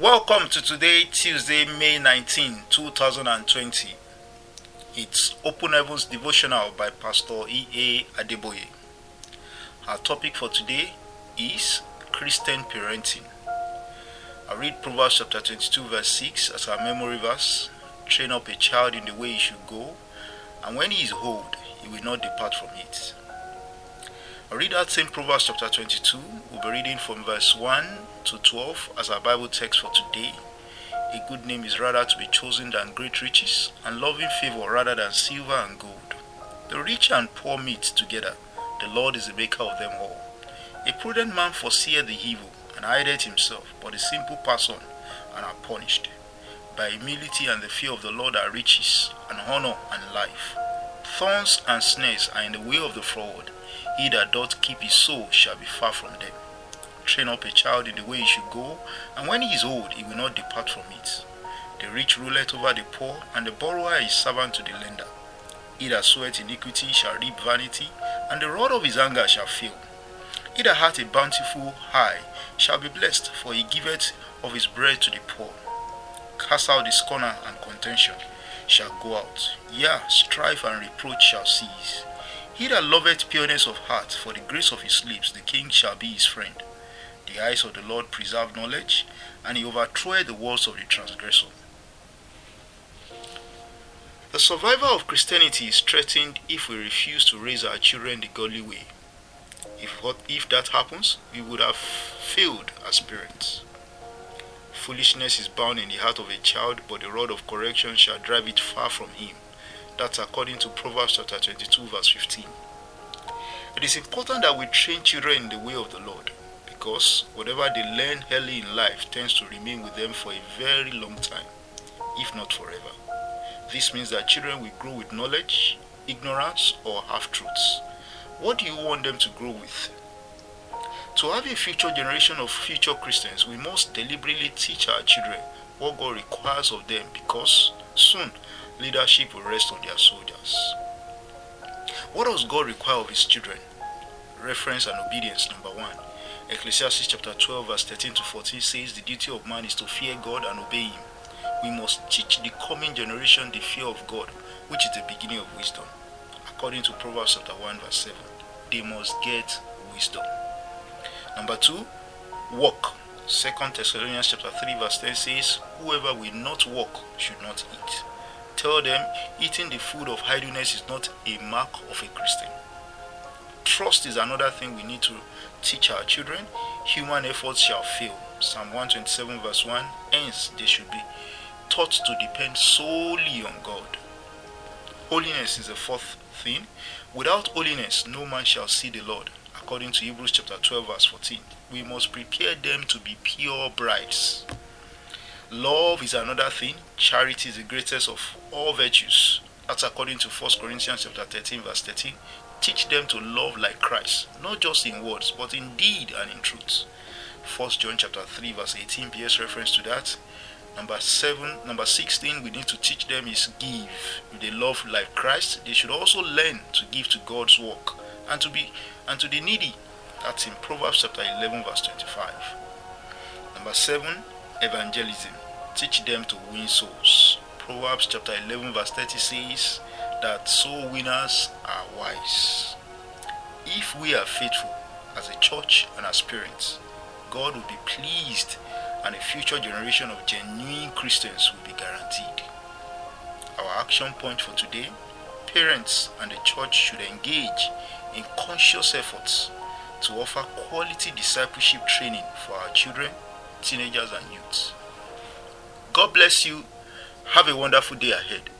Welcome to today, Tuesday, May 19, 2020. It's Open Heavens Devotional by Pastor E.A. Adeboye. Our topic for today is Christian parenting. I read Proverbs chapter 22, verse 6 as our memory verse. Train up a child in the way he should go, and when he is old, he will not depart from it. Read that same Proverbs chapter 22. We'll be reading from verse 1 to 12 as our Bible text for today. A good name is rather to be chosen than great riches, and loving favor rather than silver and gold. The rich and poor meet together. The Lord is the maker of them all. A prudent man foreseeth the evil, and hideth himself, but the simple pass on and are punished. By humility and the fear of the Lord are riches, and honor and life. Thorns and snares are in the way of the froward he that doth keep his soul shall be far from them. Train up a child in the way he should go, and when he is old, he will not depart from it. The rich ruleth over the poor, and the borrower is servant to the lender. He that soweth iniquity shall reap vanity, and the rod of his anger shall fail. He that hath a bountiful eye shall be blessed, for he giveth of his bread to the poor. Cast out the scorner and contention shall go out. Yea, strife and reproach shall cease. He that loveth pureness of heart, for the grace of his lips, the king shall be his friend. The eyes of the Lord preserve knowledge, and he overthroweth the words of the transgressor. The survival of Christianity is threatened if we refuse to raise our children the godly way. If, what, if that happens, we would have failed as parents. Foolishness is bound in the heart of a child, but the rod of correction shall drive it far from him. That's according to Proverbs chapter 22, verse 15. It is important that we train children in the way of the Lord because whatever they learn early in life tends to remain with them for a very long time, if not forever. This means that children will grow with knowledge, ignorance, or half truths. What do you want them to grow with? To have a future generation of future Christians, we must deliberately teach our children what God requires of them because soon leadership will rest on their soldiers. What does God require of his children? Reference and obedience, number one. Ecclesiastes chapter 12, verse 13 to 14 says the duty of man is to fear God and obey him. We must teach the coming generation the fear of God, which is the beginning of wisdom. According to Proverbs chapter 1, verse 7, they must get wisdom. Number two, walk. Second Thessalonians chapter 3, verse 10 says, Whoever will not walk should not eat tell them eating the food of idleness is not a mark of a Christian. Trust is another thing we need to teach our children. Human efforts shall fail. Psalm 127, verse 1. Hence, they should be taught to depend solely on God. Holiness is the fourth thing. Without holiness, no man shall see the Lord. According to Hebrews chapter 12, verse 14. We must prepare them to be pure brides. Love is another thing. Charity is the greatest of all virtues. That's according to 1 Corinthians chapter 13, verse 13. Teach them to love like Christ, not just in words, but in deed and in truth. 1 John chapter 3, verse 18 bears reference to that. Number seven, number 16, we need to teach them is give. If they love like Christ, they should also learn to give to God's work and to be and to the needy. That's in Proverbs chapter 11, verse 25. Number seven, evangelism teach them to win souls. Proverbs chapter 11, verse 30 says that soul winners are wise. If we are faithful as a church and as parents, God will be pleased and a future generation of genuine Christians will be guaranteed. Our action point for today parents and the church should engage in conscious efforts to offer quality discipleship training for our children, teenagers, and youths. God bless you. Have a wonderful day ahead.